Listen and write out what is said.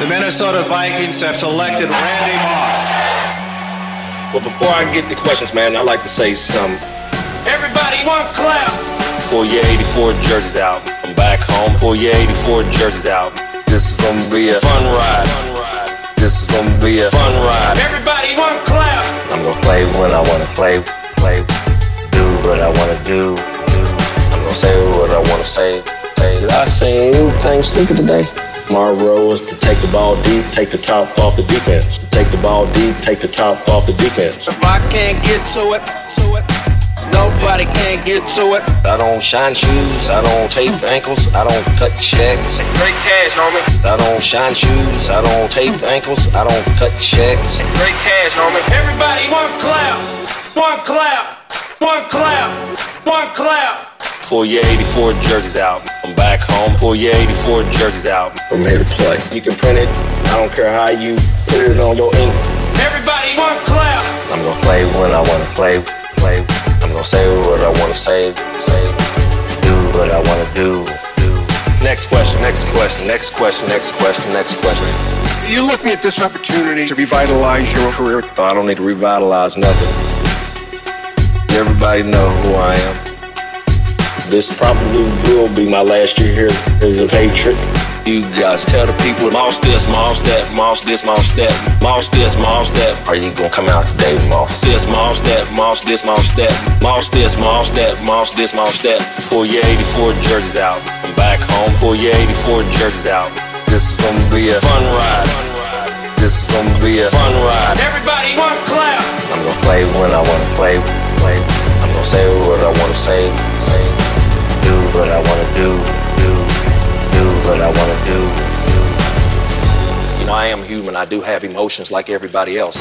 The Minnesota Vikings have selected Randy Moss. But before I get the questions, man, I'd like to say something. Everybody one clap. Pull your 84 jerseys out. I'm back home. Pull your 84 jerseys out. This is gonna be a fun ride. This is gonna be a fun ride. Everybody one clap. I'm gonna play when I wanna play, play, do what I wanna do. I'm gonna say what I wanna say. say. Did I say anything stupid today? My role is to take the ball deep, take the top off the defense. Take the ball deep, take the top off the defense. If I can't get to it, to it, nobody can get to it. I don't shine shoes, I don't tape ankles, I don't cut checks. Great cash, homie. I don't shine shoes, I don't tape ankles, I don't cut checks. Great cash, homie. Everybody one clap. One clap. One clap. One clap. Pull your 84 jerseys out. I'm back home. Pull your 84 jerseys out. I'm here to play. You can print it. I don't care how you put it on your ink. Everybody one clap. I'm gonna play when I wanna play, play. I'm gonna say what I wanna say, say. Do what I wanna do, do. Next question, next question, next question, next question, next question. You're looking at this opportunity to revitalize your career. I don't need to revitalize nothing. Everybody know who I am. This probably will be my last year here as a Patriot. You guys tell the people, mouse this, mouse that, mouse this, mouse that, mouse this, mouse that, Are you gonna come out today, Moss? this, mouse that, mouse this, mouse that, mouse this, mouse that, mouse this, mouse that. Pull your 84 jerseys out. I'm back home. Pull your 84 jerseys out. This is gonna be a fun ride. This is gonna be a fun ride. Everybody one clap. I'm gonna play when I wanna play, play. I'm gonna say what I wanna say, human. I do have emotions like everybody else.